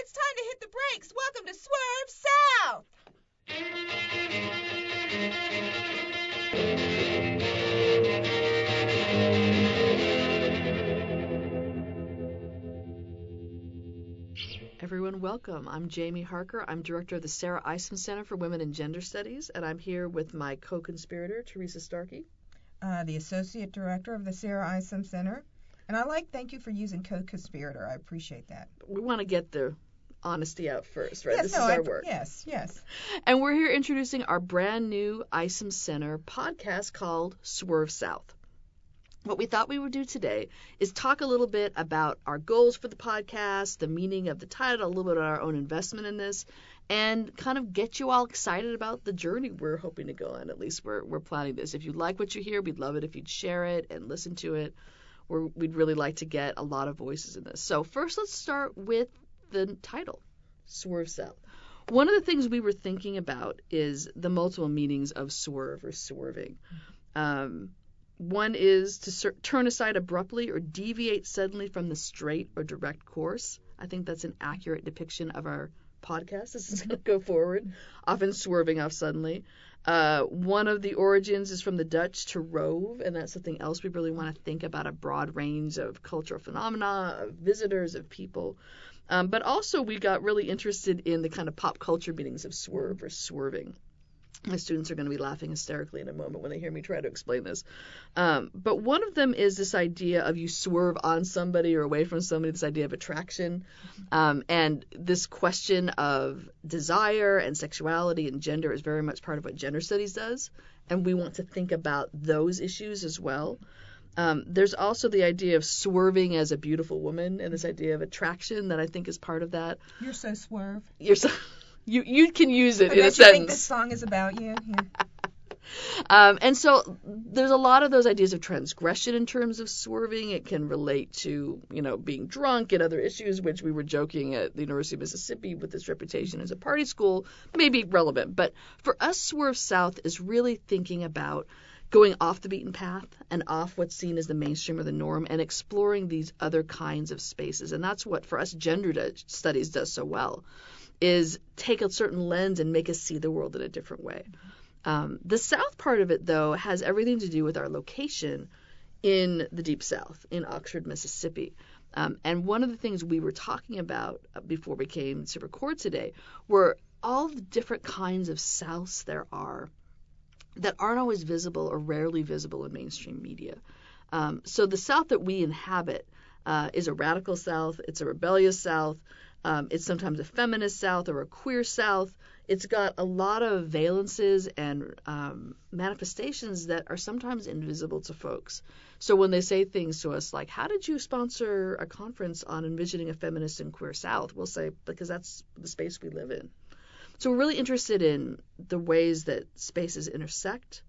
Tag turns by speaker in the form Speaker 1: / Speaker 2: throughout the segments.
Speaker 1: It's time to hit the brakes. Welcome to Swerve South.
Speaker 2: Everyone, welcome. I'm Jamie Harker. I'm director of the Sarah Isom Center for Women and Gender Studies, and I'm here with my co-conspirator, Teresa Starkey.
Speaker 1: Uh, the associate director of the Sarah Isom Center. And I like, thank you for using co-conspirator. I appreciate that.
Speaker 2: We want to get the honesty out first, right?
Speaker 1: yes,
Speaker 2: this
Speaker 1: no,
Speaker 2: is
Speaker 1: I,
Speaker 2: our work.
Speaker 1: Yes, yes.
Speaker 2: And we're here introducing our brand new Isom Center podcast called Swerve South. What we thought we would do today is talk a little bit about our goals for the podcast, the meaning of the title, a little bit about our own investment in this, and kind of get you all excited about the journey we're hoping to go on. At least we're, we're planning this. If you like what you hear, we'd love it if you'd share it and listen to it. We're, we'd really like to get a lot of voices in this. So, first, let's start with the title Swerve South. One of the things we were thinking about is the multiple meanings of swerve or swerving. Um, one is to ser- turn aside abruptly or deviate suddenly from the straight or direct course. I think that's an accurate depiction of our podcast. This is going to go forward, often swerving off suddenly. Uh, one of the origins is from the Dutch to rove, and that's something else we really want to think about a broad range of cultural phenomena, of visitors, of people. Um, but also, we got really interested in the kind of pop culture meanings of swerve or swerving. My students are going to be laughing hysterically in a moment when they hear me try to explain this. Um, but one of them is this idea of you swerve on somebody or away from somebody, this idea of attraction, um, and this question of desire and sexuality and gender is very much part of what gender studies does, and we want to think about those issues as well. Um, there's also the idea of swerving as a beautiful woman and this idea of attraction that I think is part of that.
Speaker 1: You're so swerve.
Speaker 2: You're so, you you can use it
Speaker 1: I
Speaker 2: in a
Speaker 1: you think this song is about you. Yeah.
Speaker 2: Um, and so there's a lot of those ideas of transgression in terms of swerving. It can relate to, you know, being drunk and other issues, which we were joking at the University of Mississippi with its reputation as a party school may be relevant. But for us, Swerve South is really thinking about going off the beaten path and off what's seen as the mainstream or the norm and exploring these other kinds of spaces. And that's what, for us, gender studies does so well, is take a certain lens and make us see the world in a different way. Um, the south part of it, though, has everything to do with our location in the deep south, in Oxford, Mississippi. Um, and one of the things we were talking about uh, before we came to record today were all the different kinds of souths there are that aren't always visible or rarely visible in mainstream media. Um, so the South that we inhabit uh, is a radical South, it's a rebellious South, um, it's sometimes a feminist South or a queer South. It's got a lot of valences and um, manifestations that are sometimes invisible to folks. So when they say things to us like, How did you sponsor a conference on envisioning a feminist and queer South? We'll say, Because that's the space we live in. So we're really interested in the ways that spaces intersect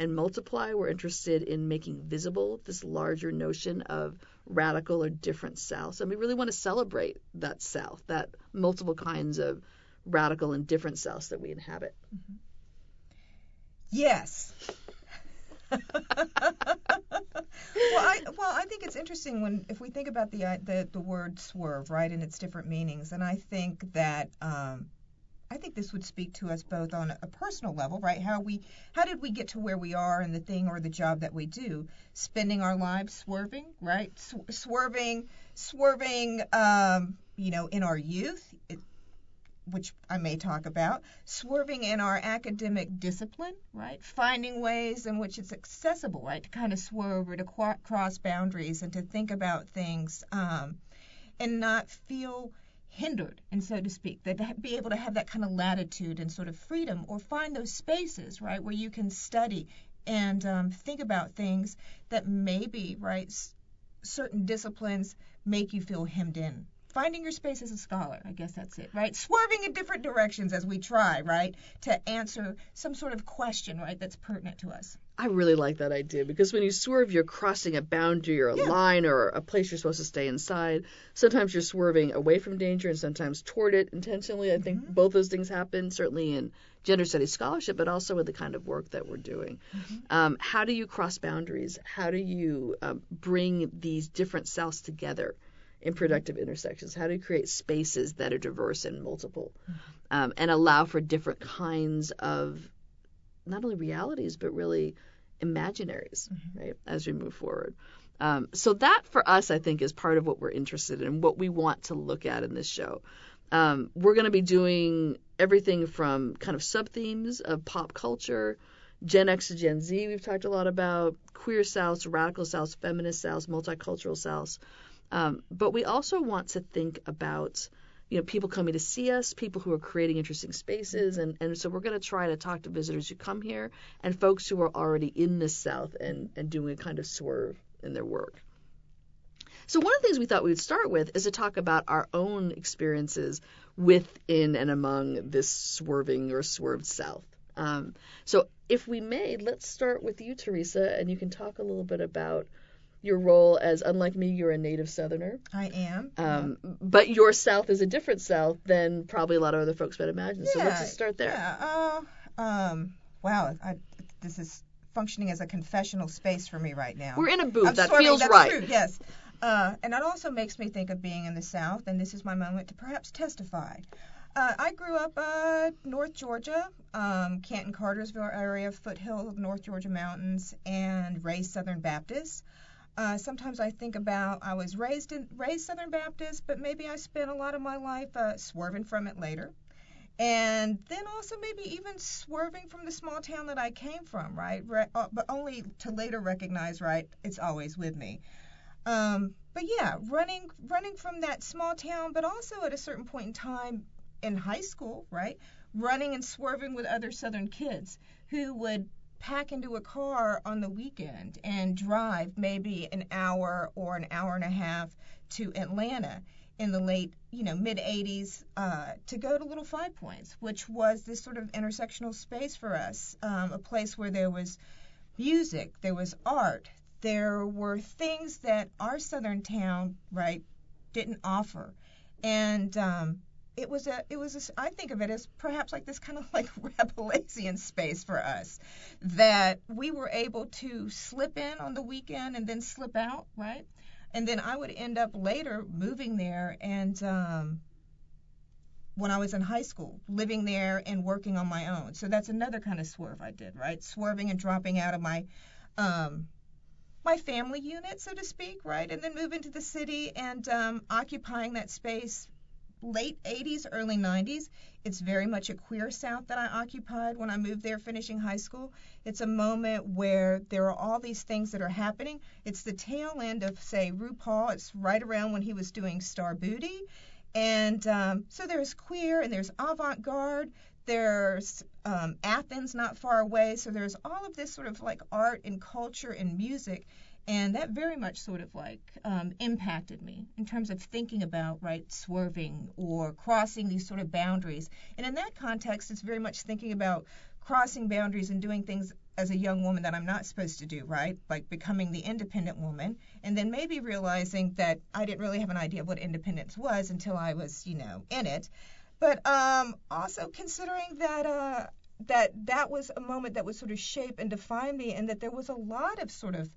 Speaker 2: and multiply. We're interested in making visible this larger notion of radical or different Souths. And we really want to celebrate that South, that multiple kinds of radical and different Souths that we inhabit.
Speaker 1: Yes. well, I well, I think it's interesting when if we think about the the the word swerve, right, and its different meanings, and I think that um, I think this would speak to us both on a personal level, right? How we how did we get to where we are in the thing or the job that we do? Spending our lives swerving, right? Sw- swerving, swerving, um, you know, in our youth. It, which I may talk about, swerving in our academic discipline, right? Finding ways in which it's accessible, right? To kind of swerve or to qu- cross boundaries and to think about things um, and not feel hindered, and so to speak, that be able to have that kind of latitude and sort of freedom or find those spaces, right, where you can study and um, think about things that maybe, right, s- certain disciplines make you feel hemmed in finding your space as a scholar. I guess that's it, right? Swerving in different directions as we try, right, to answer some sort of question, right, that's pertinent to us.
Speaker 2: I really like that idea because when you swerve, you're crossing a boundary or a
Speaker 1: Yeah.
Speaker 2: line or a place you're supposed to stay inside. Sometimes you're swerving away from danger and sometimes toward it intentionally. I think both those things happen, certainly in gender studies scholarship, but also with the kind of work that we're doing. Um, how do you cross boundaries? How do you um, bring these different selves together in productive intersections? How do you create spaces that are diverse and multiple um, and allow for different kinds of not only realities, but really imaginaries, right, as we move forward? Um, so that for us, I think, is part of what we're interested in, what we want to look at in this show. Um, we're going to be doing everything from kind of sub themes of pop culture, Gen X to Gen Z, we've talked a lot about, queer Souths, radical Souths, feminist Souths, multicultural Souths. Um, but we also want to think about you know people coming to see us, people who are creating interesting spaces, and and so we're going to try to talk to visitors who come here and folks who are already in the South and and doing a kind of swerve in their work. So one of the things we thought we would start with is to talk about our own experiences within and among this swerving or swerved South. Um, so if we may, let's start with you, Teresa, and you can talk a little bit about your role as, unlike me, you're a native Southerner.
Speaker 1: I am.
Speaker 2: Um, but your South is a different South than probably a lot of other folks might imagine. So let's just start there.
Speaker 1: Yeah. Uh, um, wow. I, this is functioning as a confessional space for me right now.
Speaker 2: We're in a booth.
Speaker 1: I'm
Speaker 2: that
Speaker 1: sorry,
Speaker 2: feels
Speaker 1: that's
Speaker 2: right.
Speaker 1: True, yes. Uh, and that also makes me think of being in the South, and this is my moment to perhaps testify. Uh, I grew up uh, North Georgia, um, Canton Cartersville area, foothill of North Georgia mountains, and raised Southern Baptist. Uh, sometimes I think about I was raised in raised Southern Baptist, but maybe I spent a lot of my life uh, swerving from it later, and then also maybe even swerving from the small town that I came from, right? Re- uh, but only to later recognize, right? It's always with me. Um, but yeah, running running from that small town, but also at a certain point in time in high school, right? Running and swerving with other Southern kids who would pack into a car on the weekend and drive maybe an hour or an hour and a half to Atlanta in the late, you know, mid 80s uh, to go to Little Five Points, which was this sort of intersectional space for us, um, a place where there was music, there was art, there were things that our southern town, right, didn't offer. And um, it was a it was a, I think of it as perhaps like this kind of like Rabelaisian space for us that we were able to slip in on the weekend and then slip out right? And then I would end up later moving there and um, when I was in high school living there and working on my own. So that's another kind of swerve I did right? Swerving and dropping out of my um, my family unit so to speak right? And then moving to the city and um, occupying that space late 80s, early 90s. It's very much a queer South that I occupied when I moved there finishing high school. It's a moment where there are all these things that are happening. It's the tail end of, say, RuPaul. It's right around when he was doing Star Booty. And um, so there's queer and there's avant garde. There's um, Athens not far away. So there's all of this sort of like art and culture and music and that very much sort of like um, impacted me in terms of thinking about right swerving or crossing these sort of boundaries. And in that context it's very much thinking about crossing boundaries and doing things as a young woman that i'm not supposed to do right? Like becoming the independent woman and then maybe realizing that i didn't really have an idea of what independence was until i was you know in it. But um, also considering that uh, that that was a moment that would sort of shape and define me and that there was a lot of sort of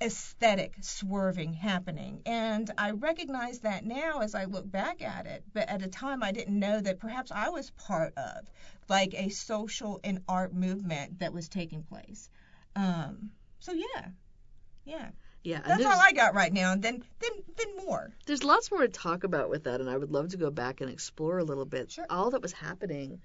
Speaker 1: aesthetic swerving happening. And I recognize that now as I look back at it, but at a time I didn't know that perhaps I was part of like a social and art movement that was taking place. Um, so yeah, yeah.
Speaker 2: Yeah,
Speaker 1: that's all I got right now. And then, then, then more.
Speaker 2: There's lots more to talk about with that, and I would love to go back and explore a little bit
Speaker 1: sure.
Speaker 2: all that was happening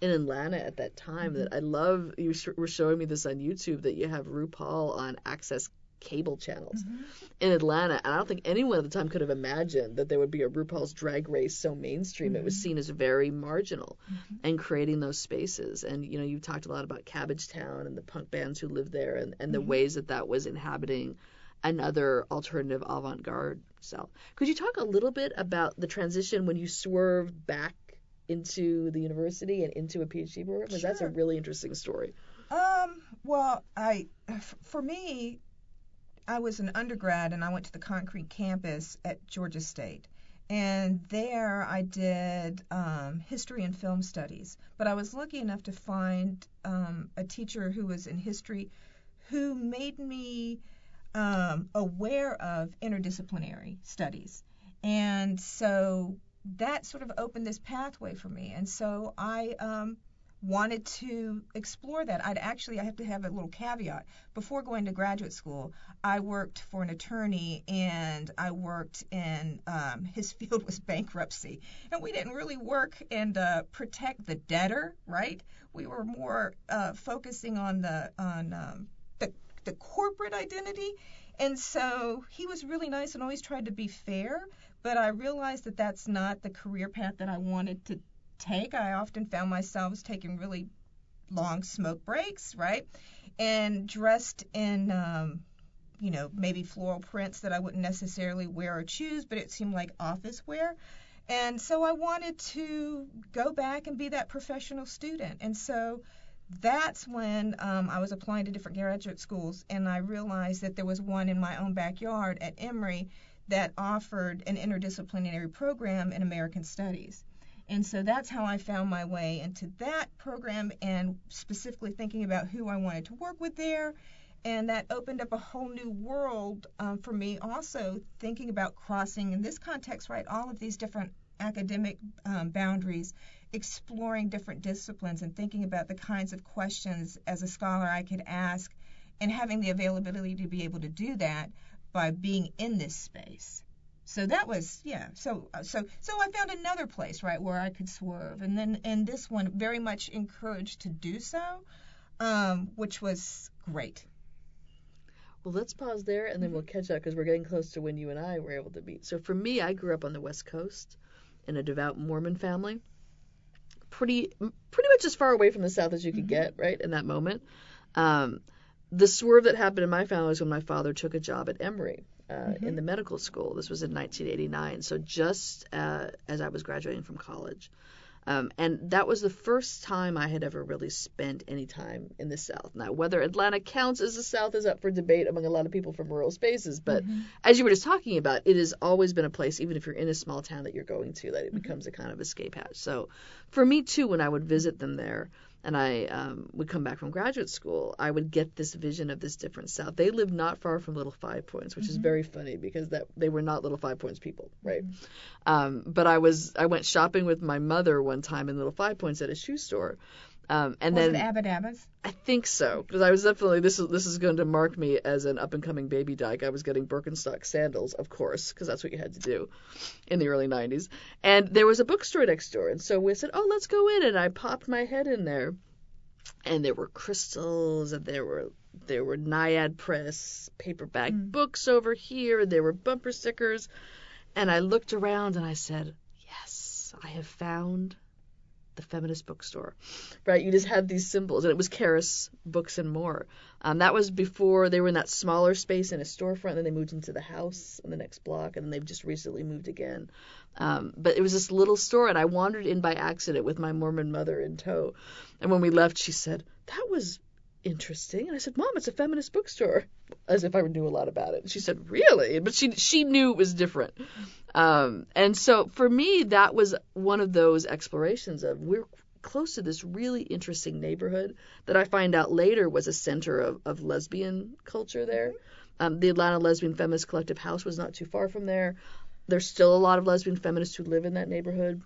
Speaker 2: in Atlanta at that time. Mm-hmm. That I love. You were showing me this on YouTube that you have RuPaul on Access cable channels
Speaker 1: mm-hmm.
Speaker 2: in Atlanta. And I don't think anyone at the time could have imagined that there would be a RuPaul's Drag Race so mainstream.
Speaker 1: Mm-hmm.
Speaker 2: It was seen as very marginal
Speaker 1: mm-hmm.
Speaker 2: and creating those spaces. And, you know, you talked a lot about Cabbagetown and the punk bands who lived there and, and the
Speaker 1: Mm-hmm.
Speaker 2: ways that that was inhabiting another alternative avant garde South. Could you talk a little bit about the transition when you swerved back into the university and into a PhD program? Because
Speaker 1: sure.
Speaker 2: that's a really interesting story.
Speaker 1: Um, well, I, for me, I was an undergrad and I went to the concrete campus at Georgia State. And there I did um, history and film studies. But I was lucky enough to find um, a teacher who was in history who made me um, aware of interdisciplinary studies. And so that sort of opened this pathway for me. And so I um, wanted to explore that. I'd actually, I have to have a little caveat. Before going to graduate school, I worked for an attorney and I worked in, um, his field was bankruptcy. And we didn't really work and uh, protect the debtor, right? We were more uh, focusing on the, on, um, the, the corporate identity. And so he was really nice and always tried to be fair, but I realized that that's not the career path that I wanted to take. I often found myself taking really long smoke breaks, right? And dressed in, um, you know, maybe floral prints that I wouldn't necessarily wear or choose, but it seemed like office wear. And so I wanted to go back and be that professional student. And so that's when um, I was applying to different graduate schools, and I realized that there was one in my own backyard at Emory that offered an interdisciplinary program in American Studies. And so that's how I found my way into that program and specifically thinking about who I wanted to work with there. And that opened up a whole new world um, for me, also thinking about crossing, in this context, right, all of these different academic um, boundaries, exploring different disciplines, and thinking about the kinds of questions as a scholar I could ask, and having the availability to be able to do that by being in this space so that was yeah so uh, so so i found another place right where i could swerve. And then and this one very much encouraged to do so um, which was great.
Speaker 2: Well let's pause there and then we'll catch up because we're getting close to when you and i were able to meet. So for me i grew up on the west coast in a devout mormon family pretty pretty much as far away from the south as you could mm-hmm. get right in that moment. Um, the swerve that happened in my family was when my father took a job at emory uh, mm-hmm. in the medical school. This was in 1989, so just uh, as I was graduating from college. Um, and that was the first time I had ever really spent any time in the South. Now, whether Atlanta counts as the South is up for debate among a lot of people from rural spaces. But mm-hmm. as you were just talking about, it has always been a place, even if you're in a small town that you're going to, that it mm-hmm. becomes a kind of escape hatch. So for me, too, when I would visit them there, and I um, would come back from graduate school, I would get this vision of this different South. They lived not far from Little Five Points, which mm-hmm. is very funny because that they were not Little Five Points people, right? Mm-hmm. Um, but I was I went shopping with my mother one time in Little Five Points at a shoe store, um, and
Speaker 1: was
Speaker 2: then
Speaker 1: it Abba Dabba's?
Speaker 2: I think so because I was definitely this is this is going to mark me as an up and coming baby dyke. I was getting Birkenstock sandals, of course, because that's what you had to do in the early 90s. And there was a bookstore next door, and so we said, "Oh, let's go in." And I popped my head in there, and there were crystals, and there were there were Naiad Press paperback mm. books over here. and There were bumper stickers, and I looked around and I said, "Yes, I have found the feminist bookstore, right? You just had these symbols, and it was Charis Books and More. Um, that was before they were in that smaller space in a storefront, and then they moved into the house on the next block, and then they've just recently moved again. Um, but it was this little store, and I wandered in by accident with my Mormon mother in tow. And when we left, she said, "That was interesting. And I said, Mom, it's a feminist bookstore, as if I knew a lot about it. And she said, Really? But she she knew it was different. Um, and so for me, that was one of those explorations of we're close to this really interesting neighborhood that I find out later was a center of, of lesbian culture there. Um, the Atlanta Lesbian Feminist Collective House was not too far from there. There's still a lot of lesbian feminists who live in that neighborhood.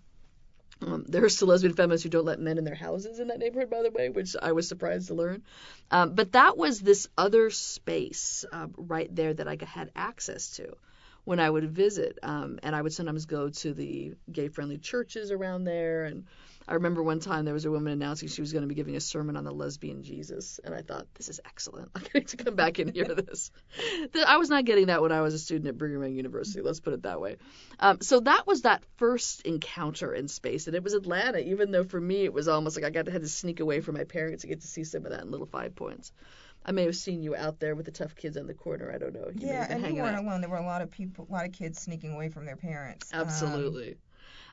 Speaker 2: Um, there are still lesbian feminists who don't let men in their houses in that neighborhood, by the way, which I was surprised to learn. Um, but that was this other space uh, right there that I had access to when I would visit. Um, and I would sometimes go to the gay friendly churches around there and I remember one time there was a woman announcing she was going to be giving a sermon on the lesbian Jesus, and I thought this is excellent. I'm going to come back and hear this. I was not getting that when I was a student at Brigham Young University. Let's put it that way. Um, so that was that first encounter in space, and it was Atlanta. Even though for me it was almost like I got to, had to sneak away from my parents to get to see some of that in Little Five Points. I may have seen you out there with the tough kids on the corner. I don't know.
Speaker 1: You yeah, and you weren't out. alone. There were a lot of people, a lot of kids sneaking away from their parents.
Speaker 2: Absolutely.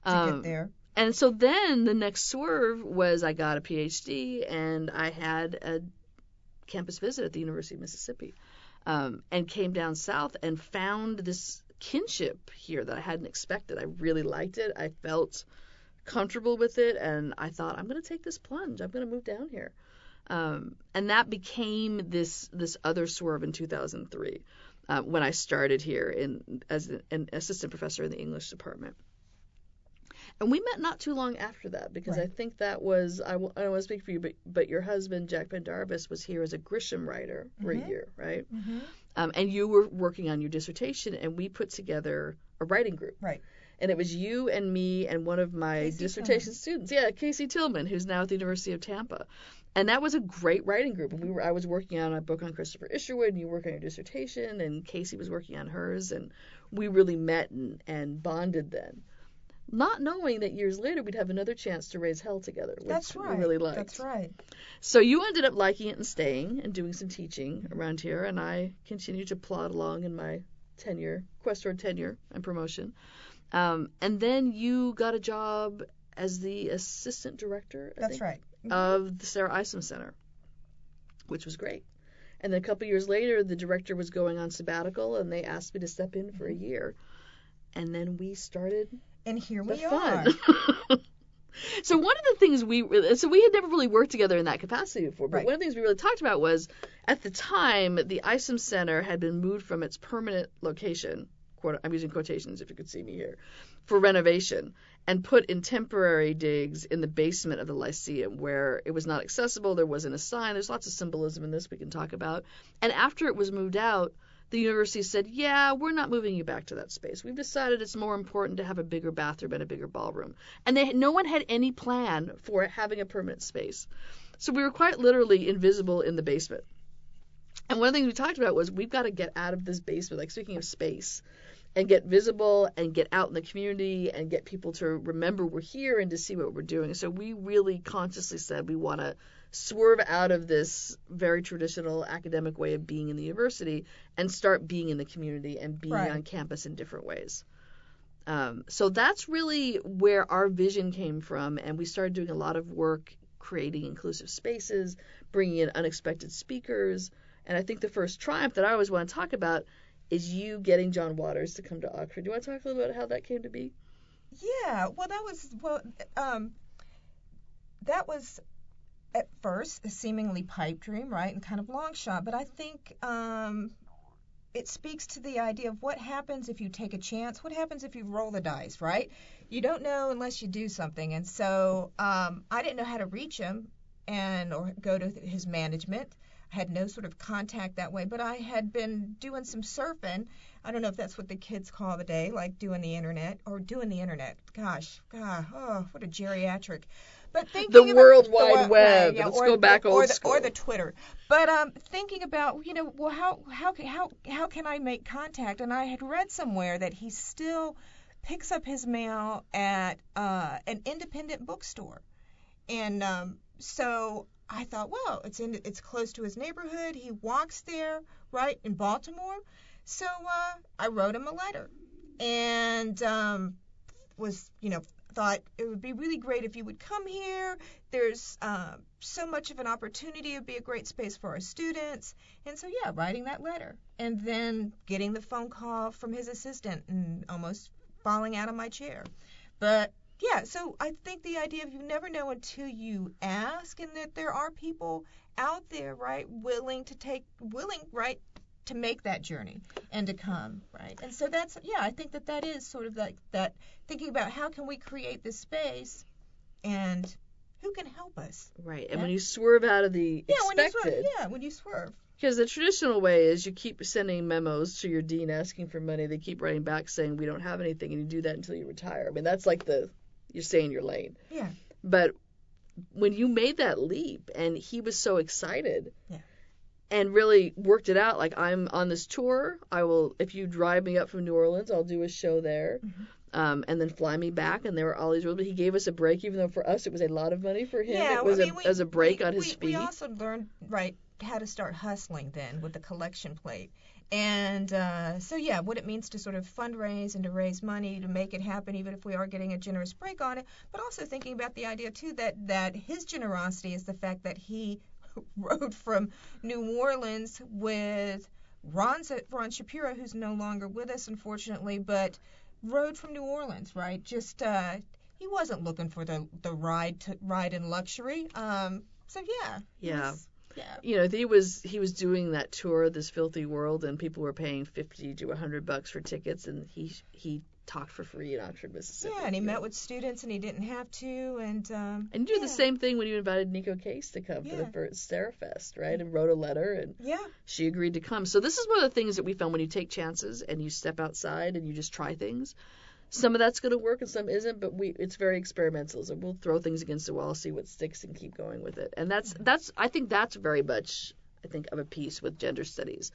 Speaker 1: Um, to um, get there
Speaker 2: and so then the next swerve was I got a PhD and I had a campus visit at the University of Mississippi um, and came down south and found this kinship here that I hadn't expected. I really liked it. I felt comfortable with it and I thought I'm going to take this plunge. I'm going to move down here. Um, and that became this this other swerve in 2003. um, when I started here in as an assistant professor in the English department. And we met not too long after that because I
Speaker 1: Right. think
Speaker 2: think that was I, w- I don't want to speak for you, but but your husband Jack Pendarvis was here as a Grisham writer for
Speaker 1: Mhm.
Speaker 2: a year, right?
Speaker 1: Mm-hmm.
Speaker 2: Um, and you were working on your dissertation, and we put together a writing group.
Speaker 1: Right.
Speaker 2: And it was you and me and one of my
Speaker 1: Casey
Speaker 2: dissertation students, yeah, Casey Tillman, who's now at the University of Tampa. And that was a great writing group. And we were I was working on a book on Christopher Isherwood, and you were working on your dissertation, and Casey was working on hers, and we really met and, and bonded then. Not knowing that years later we'd have another chance to raise hell together, which
Speaker 1: That's right.
Speaker 2: we really liked.
Speaker 1: That's right.
Speaker 2: So you ended up liking it and staying and doing some teaching around here, and I continued to plod along in my tenure, quest toward tenure and promotion. Um, and then you got a job as the assistant director, I
Speaker 1: That's
Speaker 2: think,
Speaker 1: right.
Speaker 2: of the Sarah Isom Center, which was great. And then a couple years later, the director was going on sabbatical, and they asked me to step in for a year. And then we started
Speaker 1: And here we are.
Speaker 2: so one of the things we so we had never really worked together in that capacity before, but
Speaker 1: Right.
Speaker 2: one of the things we really talked about was at the time the ISOM Center had been moved from its permanent location. Quote, I'm using quotations if you could see me here for renovation and put in temporary digs in the basement of the Lyceum where it was not accessible. There wasn't a sign. There's lots of symbolism in this we can talk about. And after it was moved out, the university said, "Yeah, we're not moving you back to that space. We've decided it's more important to have a bigger bathroom and a bigger ballroom." And they, no one had any plan for having a permanent space, so we were quite literally invisible in the basement. And one of the things we talked about was we've got to get out of this basement. Like speaking of space, and get visible and get out in the community and get people to remember we're here and to see what we're doing. So we really consciously said we want to swerve out of this very traditional academic way of being in the university and start being in the community and being
Speaker 1: Right.
Speaker 2: on campus in different ways. Um, so that's really where our vision came from, and we started doing a lot of work creating inclusive spaces, bringing in unexpected speakers. And I think the first triumph that I always want to talk about is you getting John Waters to come to Oxford. Do you want to talk a little bit about how that came to be?
Speaker 1: Yeah, well, that was well, um, that was at first a seemingly pipe dream, right, and kind of long shot. But I think um, it speaks to the idea of what happens if you take a chance. What happens if you roll the dice, right? You don't know unless you do something. And so um, I didn't know how to reach him and or go to his management. Had no sort of contact that way, but I had been doing some surfing. I don't know if that's what the kids call the day, like doing the internet or doing the internet. Gosh, God, oh, what a geriatric. But thinking
Speaker 2: The
Speaker 1: about
Speaker 2: World
Speaker 1: the
Speaker 2: Wide Web.
Speaker 1: yeah,
Speaker 2: Let's
Speaker 1: or,
Speaker 2: go back
Speaker 1: or
Speaker 2: old
Speaker 1: the,
Speaker 2: school.
Speaker 1: Or the Twitter. But um, thinking about, you know, well, how how how how can I make contact? And I had read somewhere that he still picks up his mail at uh, an independent bookstore, and um, so I thought, well, it's in it's close to his neighborhood. He walks there, right in Baltimore. So uh, I wrote him a letter, and um, was you know thought it would be really great if you would come here. There's uh, so much of an opportunity. It'd be a great space for our students. And so, yeah, writing that letter and then getting the phone call from his assistant and almost falling out of my chair. But yeah, so I think the idea of you never know until you ask, and that there are people out there, right, willing to take, willing, right, to make that journey and to come, right? And so that's, yeah, I think that that is sort of like that thinking about how can we create this space and who can help us.
Speaker 2: Right. And
Speaker 1: Yeah.
Speaker 2: when you swerve out of the
Speaker 1: Yeah, when you swerve. Yeah, when you swerve.
Speaker 2: because the traditional way is you keep sending memos to your dean asking for money. They keep writing back saying we don't have anything, and you do that until you retire. I mean, that's like the you're staying in your lane.
Speaker 1: Yeah.
Speaker 2: But when you made that leap, and he was so excited.
Speaker 1: Yeah.
Speaker 2: And really worked it out. Like I'm on this tour. I will, if you drive me up from New Orleans, I'll do a show there.
Speaker 1: Mhm.
Speaker 2: Um, and then fly me back, and there were all these rules. But he gave us a break, even though for us it was a lot of money. For him,
Speaker 1: yeah,
Speaker 2: it was
Speaker 1: I mean,
Speaker 2: a,
Speaker 1: we,
Speaker 2: as a break
Speaker 1: we,
Speaker 2: on his
Speaker 1: we,
Speaker 2: fee.
Speaker 1: We also learned, right, how to start hustling then with the collection plate. And uh, so, yeah, what it means to sort of fundraise and to raise money to make it happen, even if we are getting a generous break on it. But also thinking about the idea, too, that, that his generosity is the fact that he rode from New Orleans with Ron, Ron Shapiro, who's no longer with us, unfortunately, but rode from New Orleans, right? Just uh, he wasn't looking for the the ride to ride in luxury. Um, so yeah.
Speaker 2: Yeah.
Speaker 1: was- Yeah.
Speaker 2: You know, he was he was doing that tour, of this filthy world, and people were paying fifty to a hundred bucks for tickets, and he he talked for free in Oxford, Mississippi.
Speaker 1: Yeah, and he met with students and he didn't have to, and um,
Speaker 2: And you do
Speaker 1: yeah.
Speaker 2: the same thing when you invited Neko Case to come for the first SarahFest, right? And wrote a letter, and
Speaker 1: Yeah.
Speaker 2: she agreed to come. So this is one of the things that we found when you take chances and you step outside and you just try things. Some of that's going to work and some isn't, but we it's very experimental. So we'll throw things against the wall, see what sticks, and keep going with it. And that's mm-hmm. that's I think that's very much I think of a piece with gender studies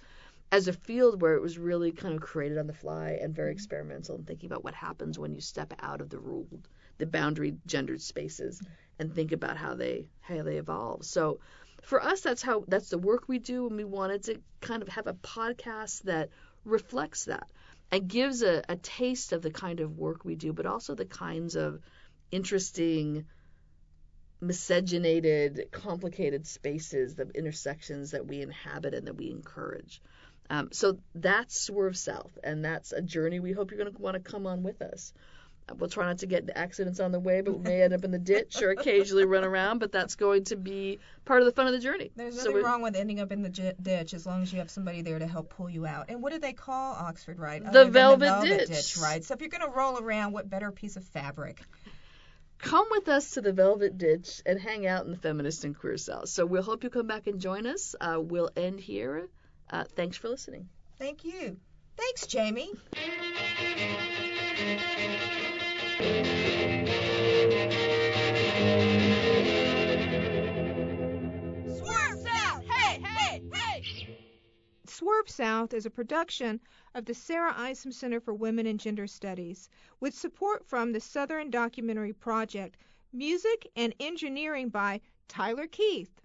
Speaker 2: as a field where it was really kind of created on the fly and very mm-hmm. experimental and thinking about what happens when you step out of the ruled the boundary gendered spaces and think about how they how they evolve. So for us that's how that's the work we do and we wanted to kind of have a podcast that reflects that and gives a, a taste of the kind of work we do, but also the kinds of interesting miscegenated, complicated spaces, the intersections that we inhabit and that we encourage. Um, so that's Swerve South, and that's a journey we hope you're going to want to come on with us. We'll try not to get into accidents on the way, but we may end up in the ditch or occasionally run around, but that's going to be part of the fun of the journey.
Speaker 1: There's
Speaker 2: So
Speaker 1: nothing
Speaker 2: we're-
Speaker 1: wrong with ending up in the j- ditch as long as you have somebody there to help pull you out. And what do they call Oxford, right?
Speaker 2: The velvet
Speaker 1: the velvet
Speaker 2: ditch.
Speaker 1: right? So if you're going to roll around, what better piece of fabric?
Speaker 2: Come with us to the Velvet Ditch and hang out in the feminist and queer South. So we'll hope you come back and join us. Uh, we'll end here. Uh, thanks for listening.
Speaker 1: Thank you. Thanks, Jamie.
Speaker 3: Swerve South! Hey, hey, hey!
Speaker 1: Swerve South is a production of the Sarah Isom Center for Women and Gender Studies with support from the Southern Documentary Project, music and engineering by Tyler Keith.